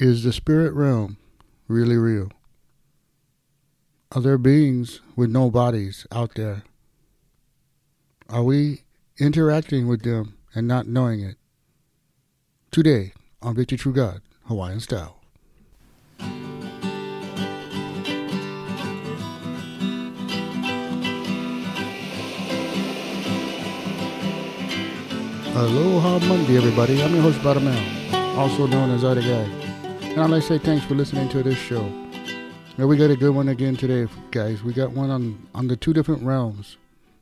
Is the spirit realm really real? Are there beings with no bodies out there? Are we interacting with them and not knowing it? Today on Victory True God, Hawaiian Style. Aloha Monday, everybody. I'm your host, Badamal, also known as Other Guy. And I'd like to say thanks for listening to this show. Now, we got a good one again today, guys. We got one on, on the two different realms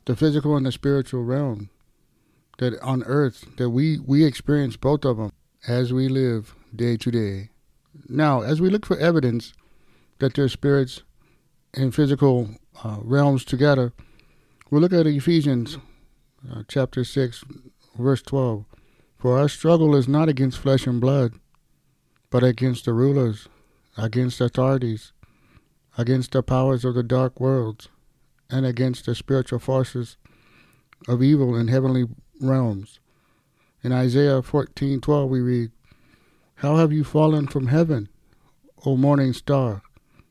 the physical and the spiritual realm that on earth that we, we experience both of them as we live day to day. Now, as we look for evidence that there's spirits and physical uh, realms together, we'll look at Ephesians uh, chapter 6, verse 12. For our struggle is not against flesh and blood, but against the rulers, against authorities, against the powers of the dark worlds, and against the spiritual forces of evil in heavenly realms. In Isaiah 14:12 we read, "How have you fallen from heaven, O morning star,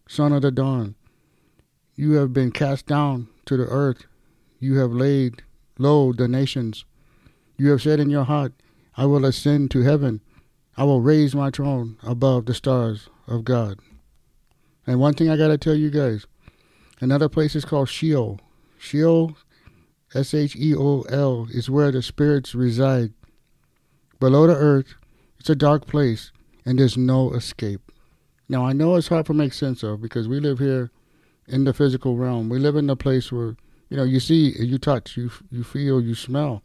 son of the dawn? You have been cast down to the earth. You have laid low the nations. You have said in your heart, I will ascend to heaven. I will raise my throne above the stars of God. And one thing I got to tell you guys another place is called Sheol. Sheol, S H E O L, is where the spirits reside. Below the earth, it's a dark place, and there's no escape. Now, I know it's hard to make sense of because we live here in the physical realm. We live in a place where, you know, you see, you touch, you, you feel, you smell.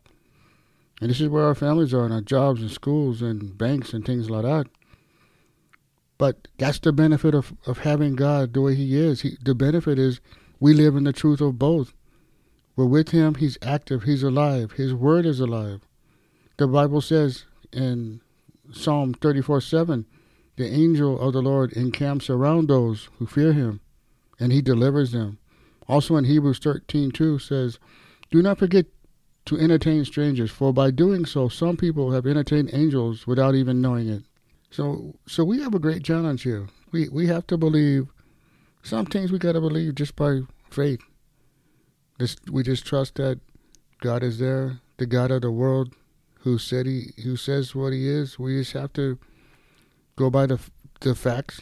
And this is where our families are and our jobs and schools and banks and things like that. But that's the benefit of, of having God the way He is. He, the benefit is we live in the truth of both. We're with Him, He's active, He's alive, His Word is alive. The Bible says in Psalm 34 7, the angel of the Lord encamps around those who fear Him, and He delivers them. Also in Hebrews 13 2 says, Do not forget to entertain strangers, for by doing so, some people have entertained angels without even knowing it. So, so we have a great challenge here. We we have to believe. Some things we gotta believe just by faith. This, we just trust that God is there, the God of the world, who said he who says what he is. We just have to go by the the facts,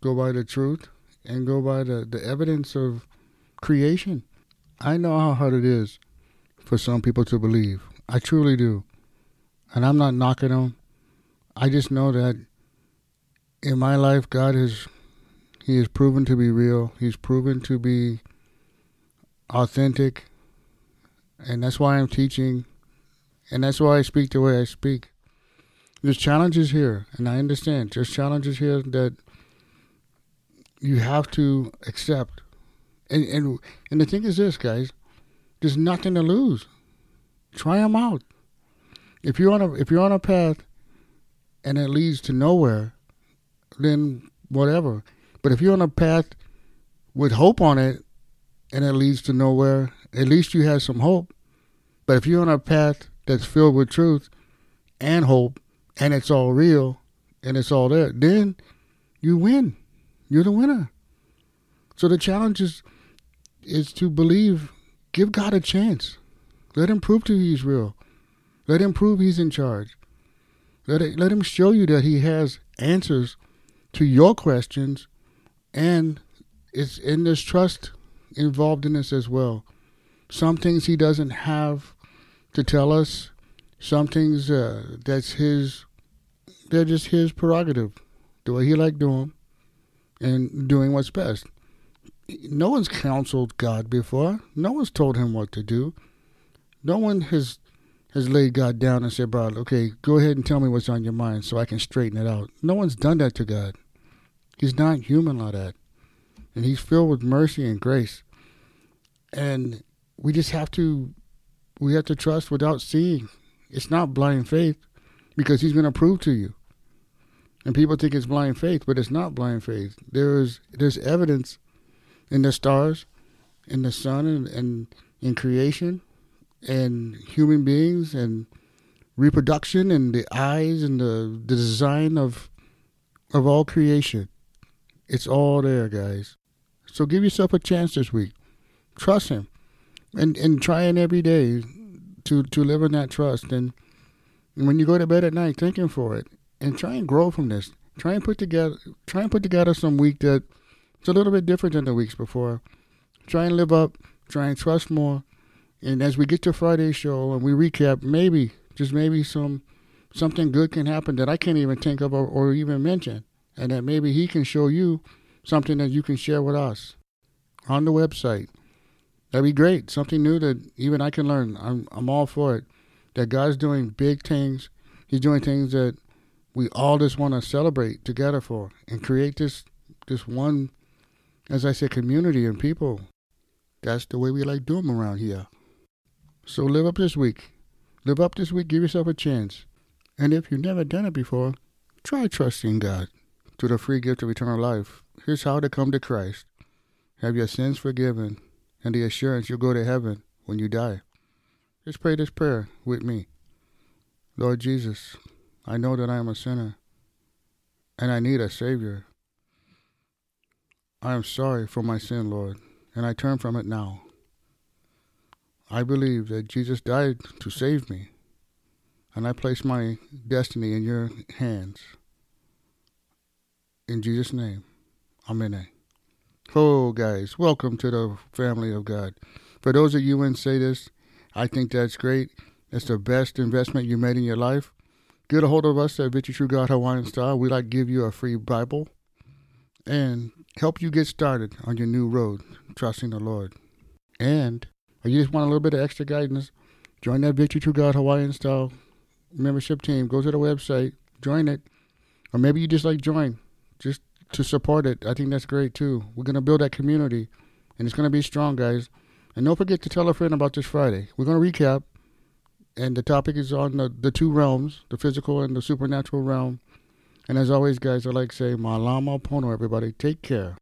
go by the truth, and go by the, the evidence of creation. I know how hard it is for some people to believe. I truly do. And I'm not knocking them. I just know that in my life, God has He has proven to be real. He's proven to be authentic. And that's why I'm teaching. And that's why I speak the way I speak. There's challenges here, and I understand. There's challenges here that you have to accept. And and and the thing is this, guys. There's nothing to lose. Try them out. If you're on a if you're on a path and it leads to nowhere, then whatever. But if you're on a path with hope on it and it leads to nowhere, at least you have some hope. But if you're on a path that's filled with truth and hope and it's all real and it's all there, then you win. You're the winner. So the challenge is is to believe Give God a chance. Let him prove to you he's real. Let him prove he's in charge. Let, it, let him show you that he has answers to your questions and it's in this trust involved in this as well. Some things he doesn't have to tell us. Some things uh, that's his, they're just his prerogative, the way he like doing, and doing what's best no one's counseled God before. No one's told him what to do. No one has has laid God down and said, "Bro, okay, go ahead and tell me what's on your mind so I can straighten it out." No one's done that to God. He's not human like that, and He's filled with mercy and grace. And we just have to we have to trust without seeing. It's not blind faith because He's going to prove to you. And people think it's blind faith, but it's not blind faith. There is there's evidence in the stars, in the sun, and, and in creation, and human beings, and reproduction, and the eyes, and the, the design of of all creation. It's all there, guys. So give yourself a chance this week. Trust Him, and and trying every day to to live in that trust. And when you go to bed at night, thank Him for it, and try and grow from this. Try and put together try and put together some week that it's a little bit different than the weeks before. Try and live up. Try and trust more. And as we get to Friday's show and we recap, maybe just maybe some something good can happen that I can't even think of or, or even mention, and that maybe He can show you something that you can share with us on the website. That'd be great. Something new that even I can learn. I'm I'm all for it. That God's doing big things. He's doing things that we all just want to celebrate together for and create this this one, as I said, community and people. That's the way we like doing them around here. So live up this week. Live up this week. Give yourself a chance. And if you've never done it before, try trusting God to the free gift of eternal life. Here's how to come to Christ. Have your sins forgiven and the assurance you'll go to heaven when you die. Just pray this prayer with me. Lord Jesus, I know that I am a sinner and I need a Savior. I am sorry for my sin, Lord, and I turn from it now. I believe that Jesus died to save me, and I place my destiny in your hands. In Jesus' name, Amen. Oh, guys, welcome to the family of God. For those of you who say this, I think that's great. It's the best investment you made in your life. Get a hold of us at Victory True God Hawaiian Style. We like to give you a free Bible and help you get started on your new road, trusting the Lord. And or you just want a little bit of extra guidance, join that Victory True God Hawaiian Style membership team. Go to the website, join it, or maybe you just like join just to support it. I think that's great too. We're gonna build that community, and it's gonna be strong, guys. And don't forget to tell a friend about this Friday. We're gonna recap, and the topic is on the, the two realms, the physical and the supernatural realm. And as always, guys, I like to say, Malama Pono, everybody. Take care.